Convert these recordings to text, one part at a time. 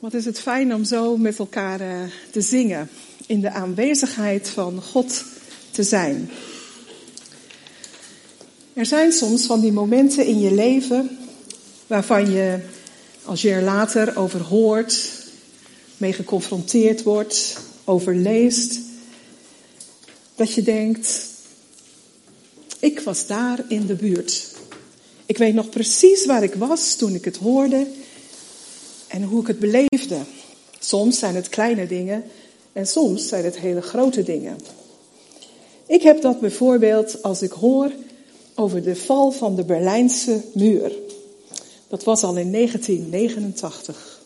Wat is het fijn om zo met elkaar uh, te zingen, in de aanwezigheid van God te zijn. Er zijn soms van die momenten in je leven waarvan je, als je er later over hoort, mee geconfronteerd wordt, over leest, dat je denkt, ik was daar in de buurt. Ik weet nog precies waar ik was toen ik het hoorde en hoe ik het beleefde. Soms zijn het kleine dingen en soms zijn het hele grote dingen. Ik heb dat bijvoorbeeld als ik hoor over de val van de Berlijnse muur. Dat was al in 1989.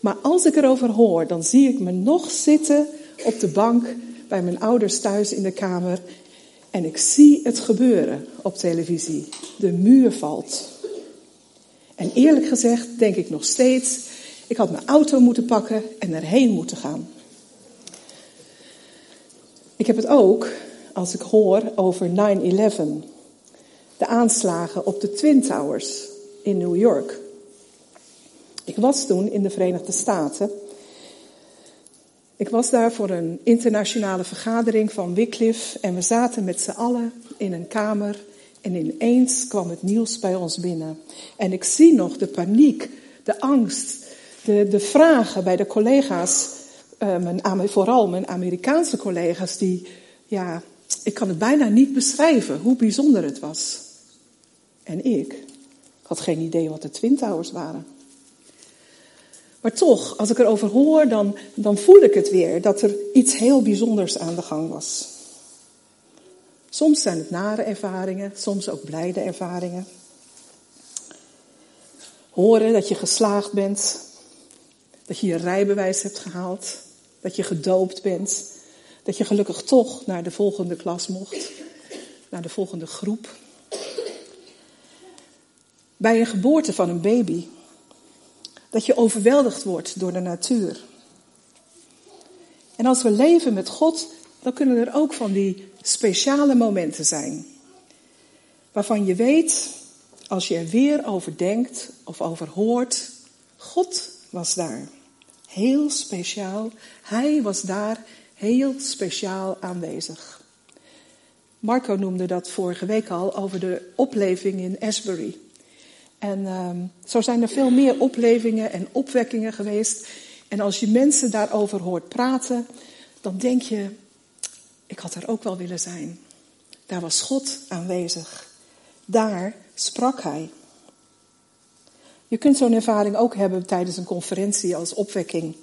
Maar als ik erover hoor, dan zie ik me nog zitten op de bank bij mijn ouders thuis in de kamer. En ik zie het gebeuren op televisie. De muur valt. En eerlijk gezegd denk ik nog steeds, ik had mijn auto moeten pakken en erheen moeten gaan. Ik heb het ook als ik hoor over 9-11. De aanslagen op de Twin Towers in New York. Ik was toen in de Verenigde Staten. Ik was daar voor een internationale vergadering van Wycliffe en we zaten met z'n allen in een kamer en ineens kwam het nieuws bij ons binnen. En ik zie nog de paniek, de angst, de, de vragen bij de collega's, mijn, vooral mijn Amerikaanse collega's, die, ja, ik kan het bijna niet beschrijven hoe bijzonder het was. En ik had geen idee wat de Twin Towers waren. Maar toch, als ik erover hoor, dan, dan voel ik het weer dat er iets heel bijzonders aan de gang was. Soms zijn het nare ervaringen, soms ook blijde ervaringen. Horen dat je geslaagd bent, dat je je rijbewijs hebt gehaald, dat je gedoopt bent, dat je gelukkig toch naar de volgende klas mocht, naar de volgende groep. Bij een geboorte van een baby, dat je overweldigd wordt door de natuur. En als we leven met God, dan kunnen er ook van die speciale momenten zijn. Waarvan je weet, als je er weer over denkt of over hoort, God was daar. Heel speciaal. Hij was daar heel speciaal aanwezig. Marco noemde dat vorige week al over de opleving in Asbury. En um, zo zijn er veel meer oplevingen en opwekkingen geweest. En als je mensen daarover hoort praten, dan denk je, ik had er ook wel willen zijn. Daar was God aanwezig. Daar sprak Hij. Je kunt zo'n ervaring ook hebben tijdens een conferentie als opwekking.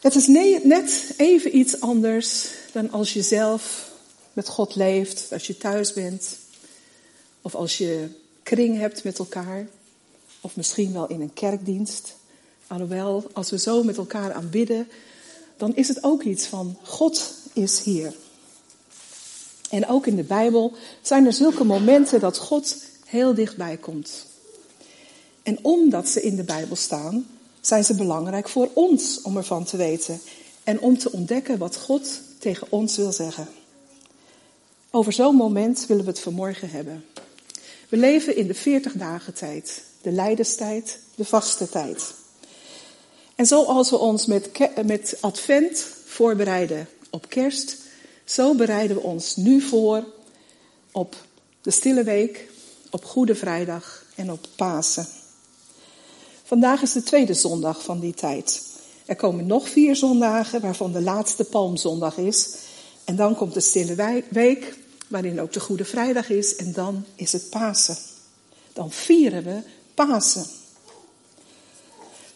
Het is net even iets anders dan als je zelf met God leeft, als je thuis bent, of als je kring hebt met elkaar, of misschien wel in een kerkdienst. Alhoewel, als we zo met elkaar aanbidden, dan is het ook iets van God is hier. En ook in de Bijbel zijn er zulke momenten dat God heel dichtbij komt. En omdat ze in de Bijbel staan, zijn ze belangrijk voor ons om ervan te weten en om te ontdekken wat God tegen ons wil zeggen. Over zo'n moment willen we het vanmorgen hebben. We leven in de 40 dagen tijd, de lijdenstijd, de vaste tijd. En zoals we ons met, met advent voorbereiden op kerst, zo bereiden we ons nu voor op de stille week, op Goede Vrijdag en op Pasen. Vandaag is de tweede zondag van die tijd. Er komen nog vier zondagen, waarvan de laatste Palmzondag is. En dan komt de stille week, waarin ook de Goede Vrijdag is. En dan is het Pasen. Dan vieren we Pasen.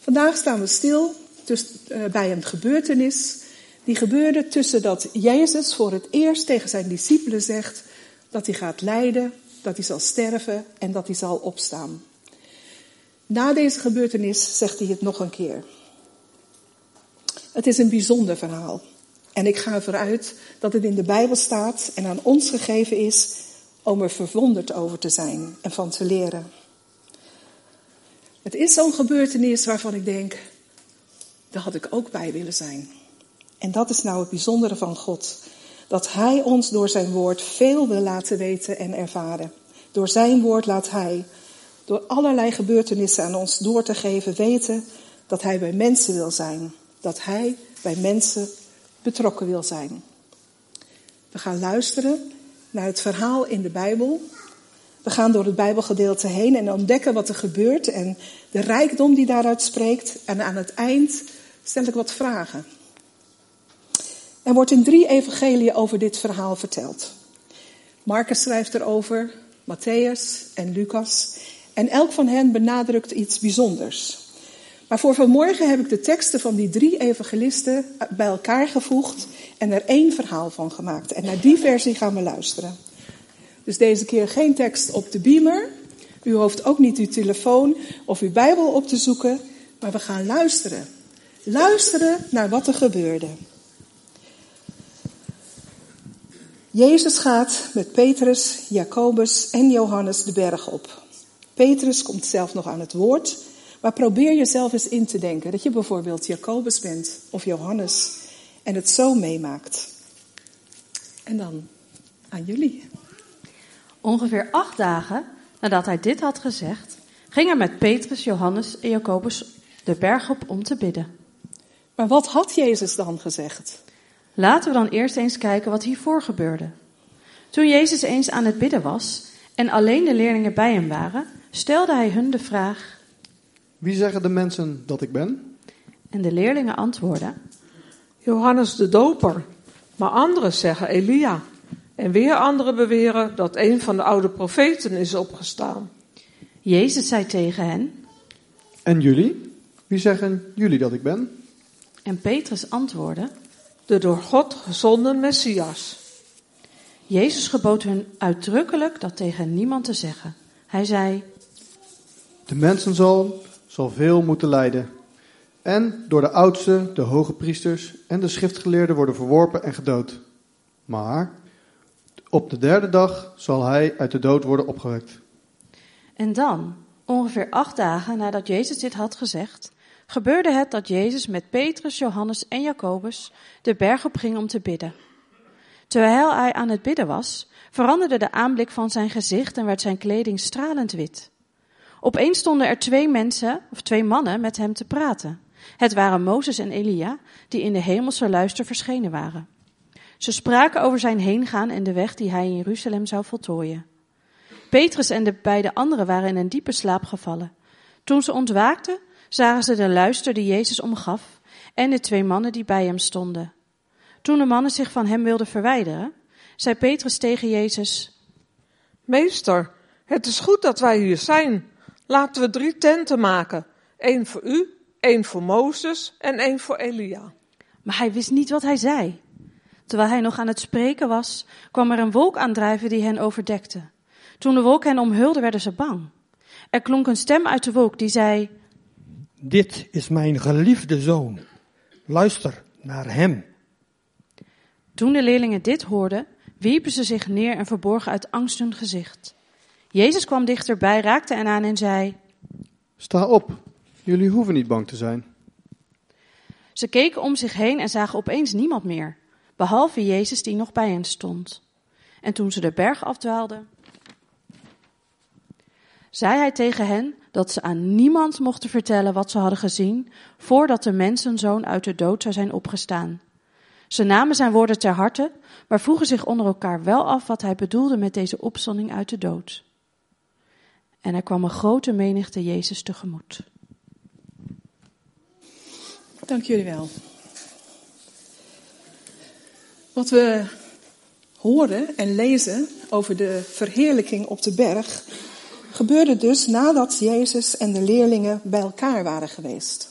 Vandaag staan we stil eh, bij een gebeurtenis die gebeurde tussen dat Jezus voor het eerst tegen zijn discipelen zegt dat hij gaat lijden, dat hij zal sterven en dat hij zal opstaan. Na deze gebeurtenis zegt hij het nog een keer. Het is een bijzonder verhaal. En ik ga ervoor uit dat het in de Bijbel staat en aan ons gegeven is om er verwonderd over te zijn en van te leren. Het is zo'n gebeurtenis waarvan ik denk, daar had ik ook bij willen zijn. En dat is nou het bijzondere van God. Dat Hij ons door zijn woord veel wil laten weten en ervaren. Door zijn woord laat Hij door allerlei gebeurtenissen aan ons door te geven, weten dat Hij bij mensen wil zijn. Dat Hij bij mensen betrokken wil zijn. We gaan luisteren naar het verhaal in de Bijbel. We gaan door het Bijbelgedeelte heen en ontdekken wat er gebeurt en de rijkdom die daaruit spreekt. En aan het eind stel ik wat vragen. Er wordt in drie evangeliën over dit verhaal verteld. Marcus schrijft erover, Matthäus en Lucas. En elk van hen benadrukt iets bijzonders. Maar voor vanmorgen heb ik de teksten van die drie evangelisten bij elkaar gevoegd en er één verhaal van gemaakt. En naar die versie gaan we luisteren. Dus deze keer geen tekst op de beamer. U hoeft ook niet uw telefoon of uw Bijbel op te zoeken, maar we gaan luisteren. Luisteren naar wat er gebeurde. Jezus gaat met Petrus, Jacobus en Johannes de berg op. Petrus komt zelf nog aan het woord, maar probeer jezelf eens in te denken dat je bijvoorbeeld Jacobus bent of Johannes en het zo meemaakt. En dan aan jullie. Ongeveer acht dagen nadat hij dit had gezegd, ging hij met Petrus, Johannes en Jacobus de berg op om te bidden. Maar wat had Jezus dan gezegd? Laten we dan eerst eens kijken wat hiervoor gebeurde. Toen Jezus eens aan het bidden was en alleen de leerlingen bij hem waren, stelde hij hun de vraag: Wie zeggen de mensen dat ik ben? En de leerlingen antwoordden: Johannes de Doper, maar anderen zeggen Elia. En weer anderen beweren dat een van de oude profeten is opgestaan. Jezus zei tegen hen: En jullie? Wie zeggen jullie dat ik ben? En Petrus antwoordde: De door God gezonden Messias. Jezus gebood hun uitdrukkelijk dat tegen niemand te zeggen. Hij zei: De mensen zal, zal veel moeten lijden. En door de oudsten, de hoge priesters en de schriftgeleerden worden verworpen en gedood. Maar op de derde dag zal hij uit de dood worden opgewekt. En dan, ongeveer acht dagen nadat Jezus dit had gezegd, gebeurde het dat Jezus met Petrus, Johannes en Jacobus de berg op ging om te bidden. Terwijl hij aan het bidden was, veranderde de aanblik van zijn gezicht en werd zijn kleding stralend wit. Opeens stonden er twee mensen, of twee mannen, met hem te praten. Het waren Mozes en Elia, die in de hemelse luister verschenen waren. Ze spraken over zijn heengaan en de weg die hij in Jeruzalem zou voltooien. Petrus en de beide anderen waren in een diepe slaap gevallen. Toen ze ontwaakten, zagen ze de luister die Jezus omgaf en de twee mannen die bij hem stonden. Toen de mannen zich van hem wilden verwijderen, zei Petrus tegen Jezus: Meester, het is goed dat wij hier zijn. Laten we drie tenten maken: één voor u, één voor Mozes en één voor Elia. Maar hij wist niet wat hij zei. Terwijl hij nog aan het spreken was, kwam er een wolk aandrijven die hen overdekte. Toen de wolk hen omhulde, werden ze bang. Er klonk een stem uit de wolk die zei: Dit is mijn geliefde zoon. Luister naar hem. Toen de leerlingen dit hoorden, wierpen ze zich neer en verborgen uit angst hun gezicht. Jezus kwam dichterbij, raakte hen aan en zei: Sta op, jullie hoeven niet bang te zijn. Ze keken om zich heen en zagen opeens niemand meer, behalve Jezus die nog bij hen stond. En toen ze de berg afdwaalden, zei hij tegen hen dat ze aan niemand mochten vertellen wat ze hadden gezien, voordat de mensenzoon uit de dood zou zijn opgestaan. Ze namen zijn woorden ter harte, maar vroegen zich onder elkaar wel af wat hij bedoelde met deze opstanding uit de dood. En er kwam een grote menigte Jezus tegemoet. Dank jullie wel. Wat we horen en lezen over de verheerlijking op de berg gebeurde dus nadat Jezus en de leerlingen bij elkaar waren geweest.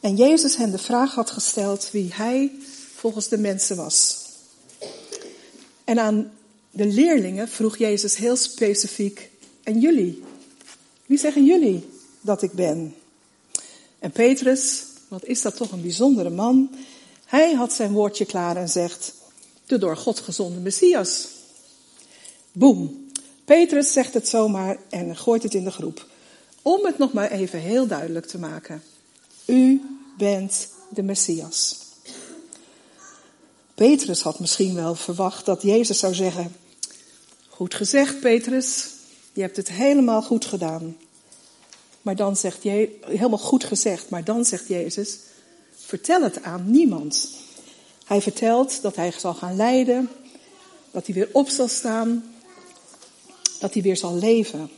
En Jezus hen de vraag had gesteld wie hij volgens de mensen was. En aan de leerlingen vroeg Jezus heel specifiek: En jullie? Wie zeggen jullie dat ik ben? En Petrus, wat is dat toch een bijzondere man? Hij had zijn woordje klaar en zegt: De door God gezonde Messias. Boom. Petrus zegt het zomaar en gooit het in de groep. Om het nog maar even heel duidelijk te maken. U bent de Messias. Petrus had misschien wel verwacht dat Jezus zou zeggen: Goed gezegd, Petrus. Je hebt het helemaal goed gedaan. Maar dan zegt je, helemaal goed gezegd, maar dan zegt Jezus, vertel het aan niemand. Hij vertelt dat hij zal gaan lijden, dat hij weer op zal staan, dat hij weer zal leven.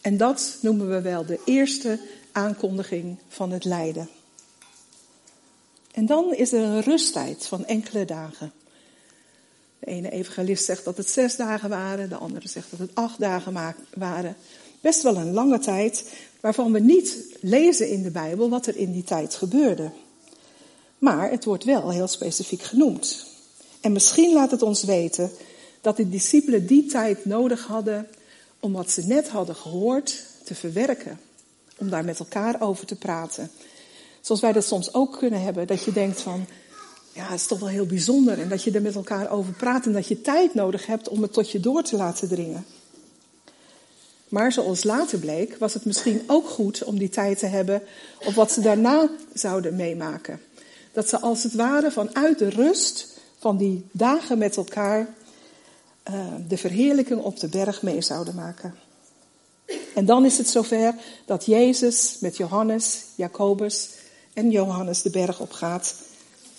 En dat noemen we wel de eerste aankondiging van het lijden. En dan is er een rusttijd van enkele dagen. De ene evangelist zegt dat het zes dagen waren, de andere zegt dat het acht dagen waren. Best wel een lange tijd, waarvan we niet lezen in de Bijbel wat er in die tijd gebeurde. Maar het wordt wel heel specifiek genoemd. En misschien laat het ons weten dat de discipelen die tijd nodig hadden om wat ze net hadden gehoord te verwerken. Om daar met elkaar over te praten. Zoals wij dat soms ook kunnen hebben, dat je denkt van, ja, het is toch wel heel bijzonder. En dat je er met elkaar over praat en dat je tijd nodig hebt om het tot je door te laten dringen. Maar zoals later bleek, was het misschien ook goed om die tijd te hebben op wat ze daarna zouden meemaken. Dat ze als het ware vanuit de rust van die dagen met elkaar uh, de verheerlijking op de berg mee zouden maken. En dan is het zover dat Jezus met Johannes, Jacobus en Johannes de berg op gaat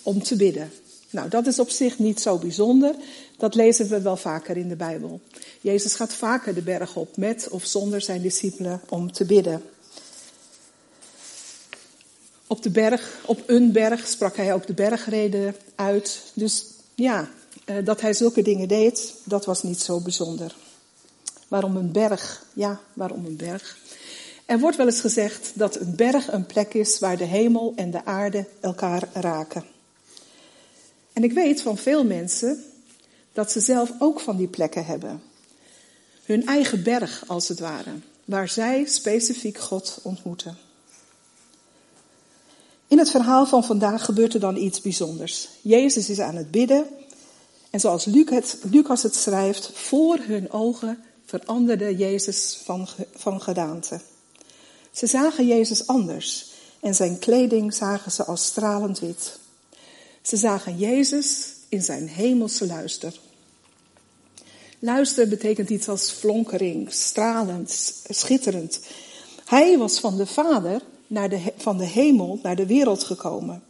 om te bidden. Nou, dat is op zich niet zo bijzonder. Dat lezen we wel vaker in de Bijbel. Jezus gaat vaker de berg op met of zonder zijn discipelen om te bidden. Op de berg, op een berg sprak hij ook de bergreden uit. Dus ja, eh, dat hij zulke dingen deed, dat was niet zo bijzonder. Waarom een berg? Ja, waarom een berg? Er wordt wel eens gezegd dat een berg een plek is waar de hemel en de aarde elkaar raken. En ik weet van veel mensen dat ze zelf ook van die plekken hebben. Hun eigen berg, als het ware, waar zij specifiek God ontmoeten. In het verhaal van vandaag gebeurt er dan iets bijzonders. Jezus is aan het bidden en zoals Lucas het schrijft, voor hun ogen veranderde Jezus van, van gedaante. Ze zagen Jezus anders en zijn kleding zagen ze als stralend wit. Ze zagen Jezus in zijn hemelse luister. Luister betekent iets als flonkering, stralend, schitterend. Hij was van de Vader naar de, van de hemel naar de wereld gekomen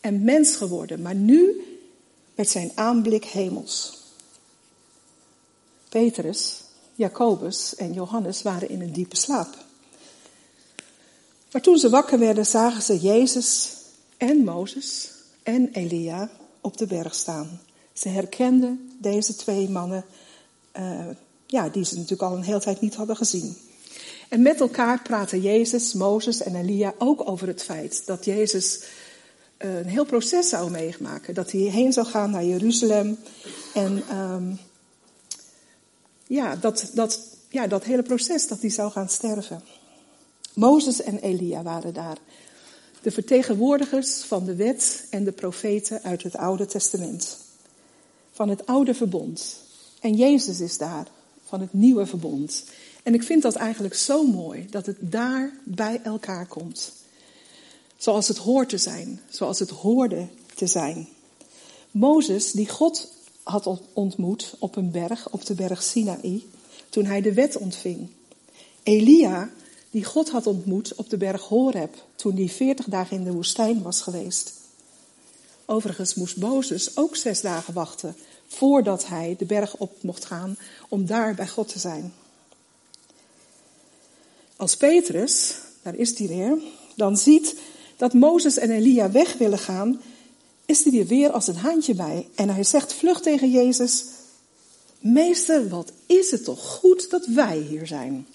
en mens geworden, maar nu werd zijn aanblik hemels. Petrus, Jacobus en Johannes waren in een diepe slaap. Maar toen ze wakker werden, zagen ze Jezus en Mozes en Elia op de berg staan. Ze herkenden deze twee mannen, uh, ja, die ze natuurlijk al een hele tijd niet hadden gezien. En met elkaar praten Jezus, Mozes en Elia ook over het feit dat Jezus uh, een heel proces zou meemaken. Dat hij heen zou gaan naar Jeruzalem. En um, ja, dat, dat, ja, dat hele proces dat hij zou gaan sterven. Mozes en Elia waren daar. De vertegenwoordigers van de wet en de profeten uit het Oude Testament. Van het Oude Verbond. En Jezus is daar, van het Nieuwe Verbond. En ik vind dat eigenlijk zo mooi, dat het daar bij elkaar komt. Zoals het hoort te zijn, zoals het hoorde te zijn. Mozes, die God had ontmoet op een berg, op de berg Sinaï, toen hij de wet ontving. Elia, die God had ontmoet op de berg Horeb, toen hij veertig dagen in de woestijn was geweest. Overigens moest Mozes ook zes dagen wachten voordat hij de berg op mocht gaan om daar bij God te zijn. Als Petrus, daar is hij weer, dan ziet dat Mozes en Elia weg willen gaan, is hij er weer als een handje bij. En hij zegt vlug tegen Jezus, meester, wat is het toch goed dat wij hier zijn.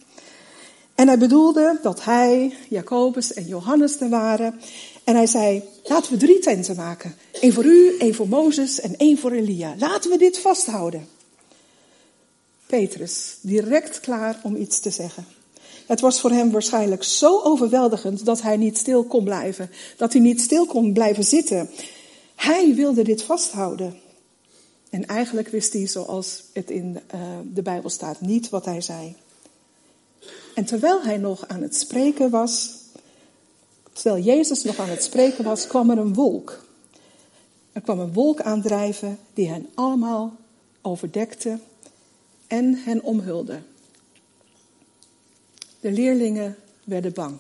En hij bedoelde dat hij, Jacobus en Johannes er waren. En hij zei, laten we drie tenten maken. Eén voor u, één voor Mozes en één voor Elia. Laten we dit vasthouden. Petrus, direct klaar om iets te zeggen. Het was voor hem waarschijnlijk zo overweldigend dat hij niet stil kon blijven. Dat hij niet stil kon blijven zitten. Hij wilde dit vasthouden. En eigenlijk wist hij, zoals het in uh, de Bijbel staat, niet wat hij zei. En terwijl hij nog aan het spreken was, terwijl Jezus nog aan het spreken was, kwam er een wolk. Er kwam een wolk aandrijven die hen allemaal overdekte en hen omhulde. De leerlingen werden bang.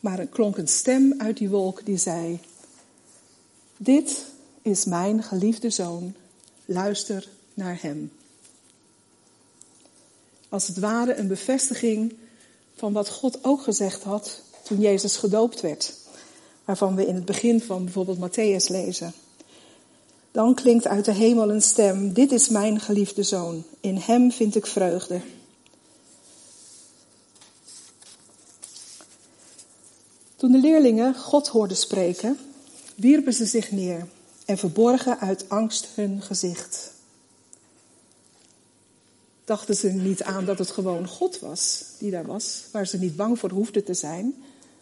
Maar er klonk een stem uit die wolk die zei: Dit is mijn geliefde zoon, luister naar hem. Als het ware een bevestiging van wat God ook gezegd had toen Jezus gedoopt werd, waarvan we in het begin van bijvoorbeeld Matthäus lezen. Dan klinkt uit de hemel een stem: Dit is mijn geliefde zoon, in hem vind ik vreugde. Toen de leerlingen God hoorden spreken, wierpen ze zich neer en verborgen uit angst hun gezicht. Dachten ze niet aan dat het gewoon God was die daar was, waar ze niet bang voor hoefden te zijn.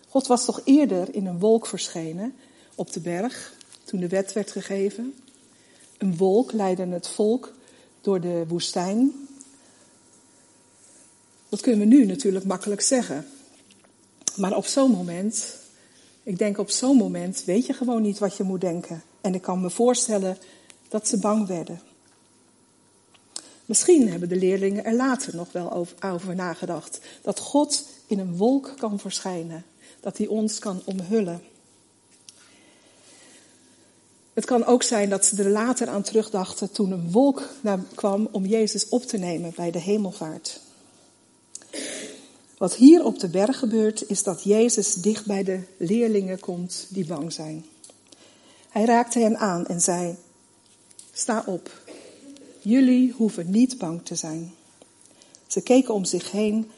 God was toch eerder in een wolk verschenen op de berg toen de wet werd gegeven. Een wolk leidde het volk door de woestijn. Dat kunnen we nu natuurlijk makkelijk zeggen. Maar op zo'n moment, ik denk op zo'n moment, weet je gewoon niet wat je moet denken. En ik kan me voorstellen dat ze bang werden. Misschien hebben de leerlingen er later nog wel over, nagedacht. Dat God in een wolk kan verschijnen. Dat hij ons kan omhullen. Het kan ook zijn dat ze er later aan terugdachten toen een wolk kwam om Jezus op te nemen bij de hemelvaart. Wat hier op de berg gebeurt, is dat Jezus dicht bij de leerlingen komt die bang zijn. Hij raakte hen aan en zei: Sta op, jullie hoeven niet bang te zijn. Ze keken om zich heen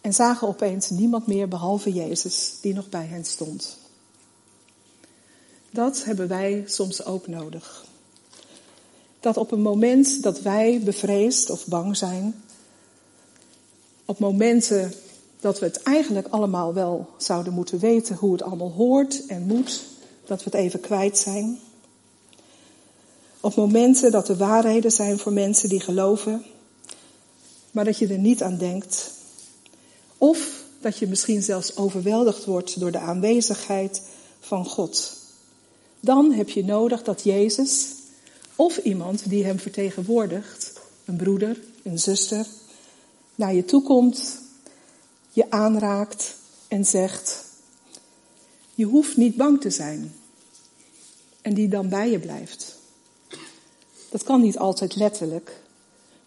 en zagen opeens niemand meer behalve Jezus die nog bij hen stond. Dat hebben wij soms ook nodig. Dat op een moment dat wij bevreesd of bang zijn, op momenten dat we het eigenlijk allemaal wel zouden moeten weten hoe het allemaal hoort en moet, dat we het even kwijt zijn. Op momenten dat er waarheden zijn voor mensen die geloven, maar dat je er niet aan denkt. Of dat je misschien zelfs overweldigd wordt door de aanwezigheid van God. Dan heb je nodig dat Jezus of iemand die hem vertegenwoordigt, een broeder, een zuster, naar je toe komt, je aanraakt en zegt: Je hoeft niet bang te zijn. En die dan bij je blijft. Dat kan niet altijd letterlijk,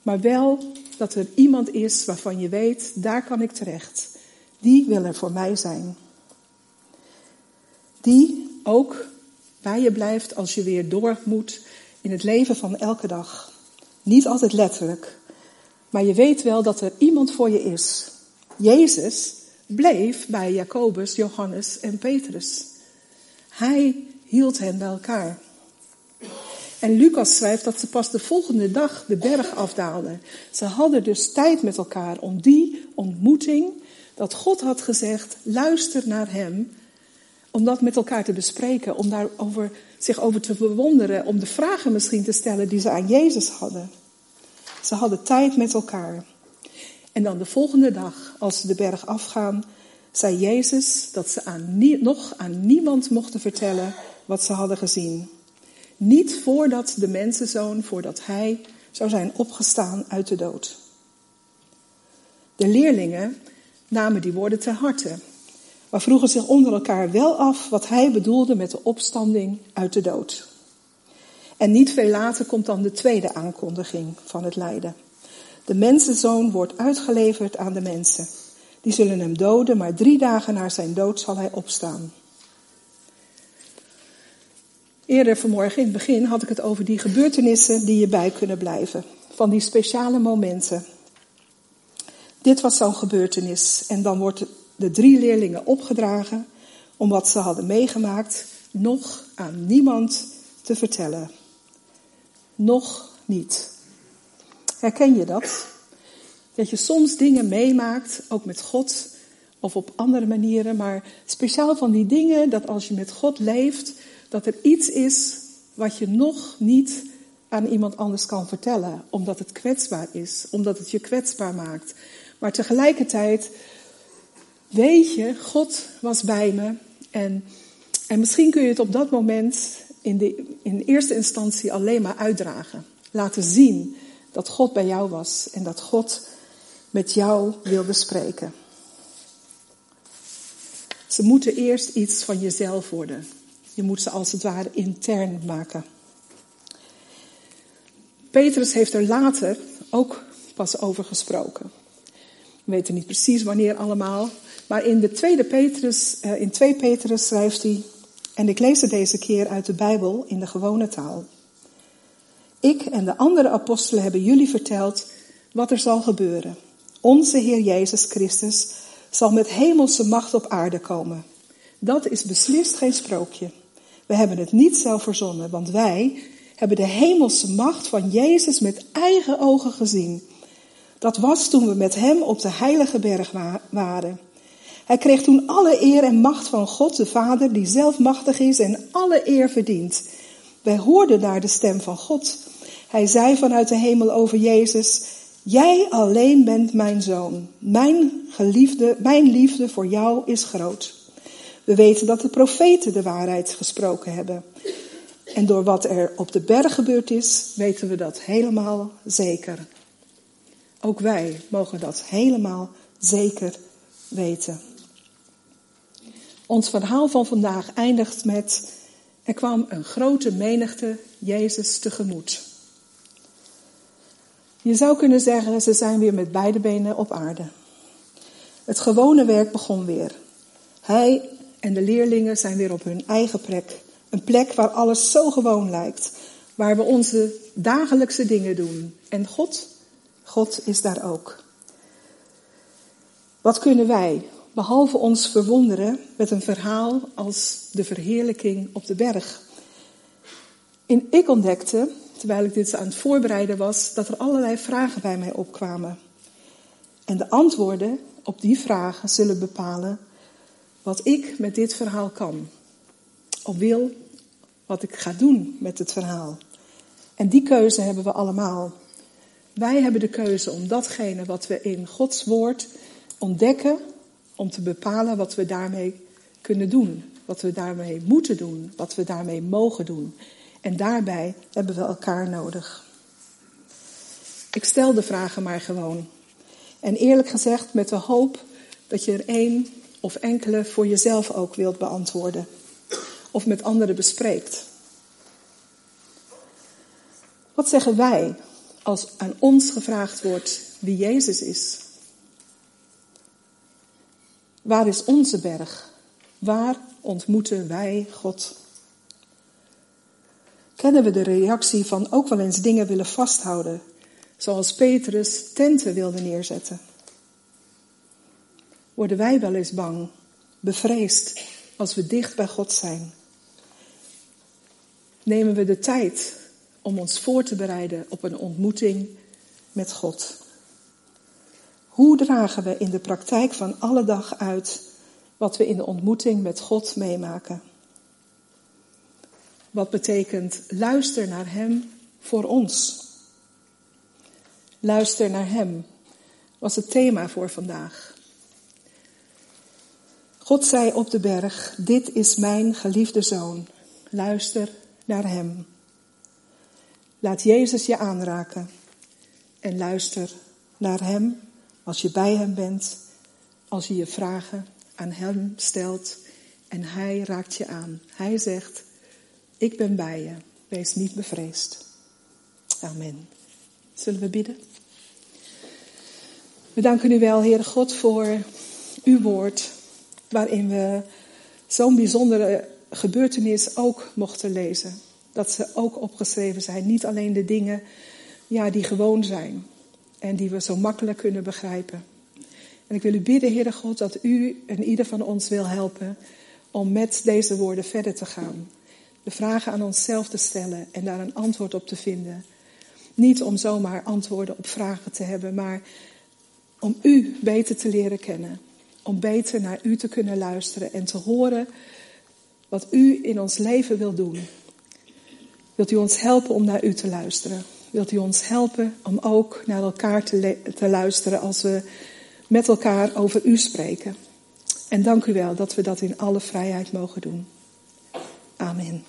maar wel dat er iemand is waarvan je weet, daar kan ik terecht. Die wil er voor mij zijn. Die ook bij je blijft als je weer door moet in het leven van elke dag. Niet altijd letterlijk, maar je weet wel dat er iemand voor je is. Jezus bleef bij Jacobus, Johannes en Petrus. Hij hield hen bij elkaar. En Lucas schrijft dat ze pas de volgende dag de berg afdaalden. Ze hadden dus tijd met elkaar om die ontmoeting, dat God had gezegd, luister naar hem, om dat met elkaar te bespreken, om daar over, zich over te verwonderen, om de vragen misschien te stellen die ze aan Jezus hadden. Ze hadden tijd met elkaar. En dan de volgende dag, als ze de berg afgaan, zei Jezus dat ze aan nog aan niemand mochten vertellen wat ze hadden gezien. Niet voordat de mensenzoon, voordat hij zou zijn opgestaan uit de dood. De leerlingen namen die woorden ter harte maar vroegen zich onder elkaar wel af wat hij bedoelde met de opstanding uit de dood. En niet veel later komt dan de tweede aankondiging van het lijden. De mensenzoon wordt uitgeleverd aan de mensen. Die zullen hem doden, maar drie dagen na zijn dood zal hij opstaan. Eerder vanmorgen in het begin had ik het over die gebeurtenissen die je bij kunnen blijven. Van die speciale momenten. Dit was zo'n gebeurtenis en dan wordt de drie leerlingen opgedragen om wat ze hadden meegemaakt nog aan niemand te vertellen. Nog niet. Herken je dat? Dat je soms dingen meemaakt, ook met God of op andere manieren, maar speciaal van die dingen dat als je met God leeft, dat er iets is wat je nog niet aan iemand anders kan vertellen, omdat het kwetsbaar is, omdat het je kwetsbaar maakt. Maar tegelijkertijd weet je, God was bij me. En, en misschien kun je het op dat moment in, de, in eerste instantie alleen maar uitdragen. Laten zien dat God bij jou was en dat God met jou wil bespreken. Ze moeten eerst iets van jezelf worden. Je moet ze als het ware intern maken. Petrus heeft er later ook pas over gesproken. We weten niet precies wanneer allemaal. Maar in de tweede Petrus, eh, in 2 Petrus schrijft hij, en ik lees het deze keer uit de Bijbel in de gewone taal. Ik en de andere apostelen hebben jullie verteld wat er zal gebeuren. Onze Heer Jezus Christus zal met hemelse macht op aarde komen. Dat is beslist geen sprookje. We hebben het niet zelf verzonnen, want wij hebben de hemelse macht van Jezus met eigen ogen gezien. Dat was toen we met hem op de heilige berg waren. Hij kreeg toen alle eer en macht van God de Vader, die zelf machtig is en alle eer verdient. Wij hoorden daar de stem van God. Hij zei vanuit de hemel over Jezus, Jij alleen bent mijn zoon. Mijn geliefde, mijn liefde voor jou is groot. We weten dat de profeten de waarheid gesproken hebben. En door wat er op de berg gebeurd is, weten we dat helemaal zeker. Ook wij mogen dat helemaal zeker weten. Ons verhaal van vandaag eindigt met: Er kwam een grote menigte Jezus tegemoet. Je zou kunnen zeggen, ze zijn weer met beide benen op aarde. Het gewone werk begon weer. Hij en de leerlingen zijn weer op hun eigen plek. Een plek waar alles zo gewoon lijkt. Waar we onze dagelijkse dingen doen. En God, God is daar ook. Wat kunnen wij, behalve ons verwonderen met een verhaal als de verheerlijking op de berg? In ik ontdekte terwijl ik dit aan het voorbereiden was, dat er allerlei vragen bij mij opkwamen. En de antwoorden op die vragen zullen bepalen wat ik met dit verhaal kan. Of wil, wat ik ga doen met het verhaal. En die keuze hebben we allemaal. Wij hebben de keuze om datgene wat we in Gods woord ontdekken, om te bepalen wat we daarmee kunnen doen. Wat we daarmee moeten doen, wat we daarmee mogen doen. En daarbij hebben we elkaar nodig. Ik stel de vragen maar gewoon. En eerlijk gezegd met de hoop dat je er één of enkele voor jezelf ook wilt beantwoorden. Of met anderen bespreekt. Wat zeggen wij als aan ons gevraagd wordt wie Jezus is? Waar is onze berg? Waar ontmoeten wij God? Kennen we de reactie van ook wel eens dingen willen vasthouden, zoals Petrus tenten wilde neerzetten. Worden wij wel eens bang, bevreesd als we dicht bij God zijn? Nemen we de tijd om ons voor te bereiden op een ontmoeting met God? Hoe dragen we in de praktijk van alle dag uit wat we in de ontmoeting met God meemaken? Wat betekent luister naar Hem voor ons? Luister naar Hem was het thema voor vandaag. God zei op de berg, dit is mijn geliefde zoon. Luister naar Hem. Laat Jezus je aanraken en luister naar Hem als je bij Hem bent, als je je vragen aan Hem stelt en Hij raakt je aan. Hij zegt, ik ben bij je. Wees niet bevreesd. Amen. Zullen we bidden? We danken u wel, Heere God, voor uw woord, waarin we zo'n bijzondere gebeurtenis ook mochten lezen. Dat ze ook opgeschreven zijn. Niet alleen de dingen ja, die gewoon zijn en die we zo makkelijk kunnen begrijpen. En ik wil u bidden, Heere God, dat u en ieder van ons wil helpen om met deze woorden verder te gaan vragen aan onszelf te stellen en daar een antwoord op te vinden. Niet om zomaar antwoorden op vragen te hebben, maar om u beter te leren kennen. Om beter naar u te kunnen luisteren en te horen wat u in ons leven wil doen. Wilt u ons helpen om naar u te luisteren? Wilt u ons helpen om ook naar elkaar te, te luisteren als we met elkaar over u spreken? En dank u wel dat we dat in alle vrijheid mogen doen. Amen.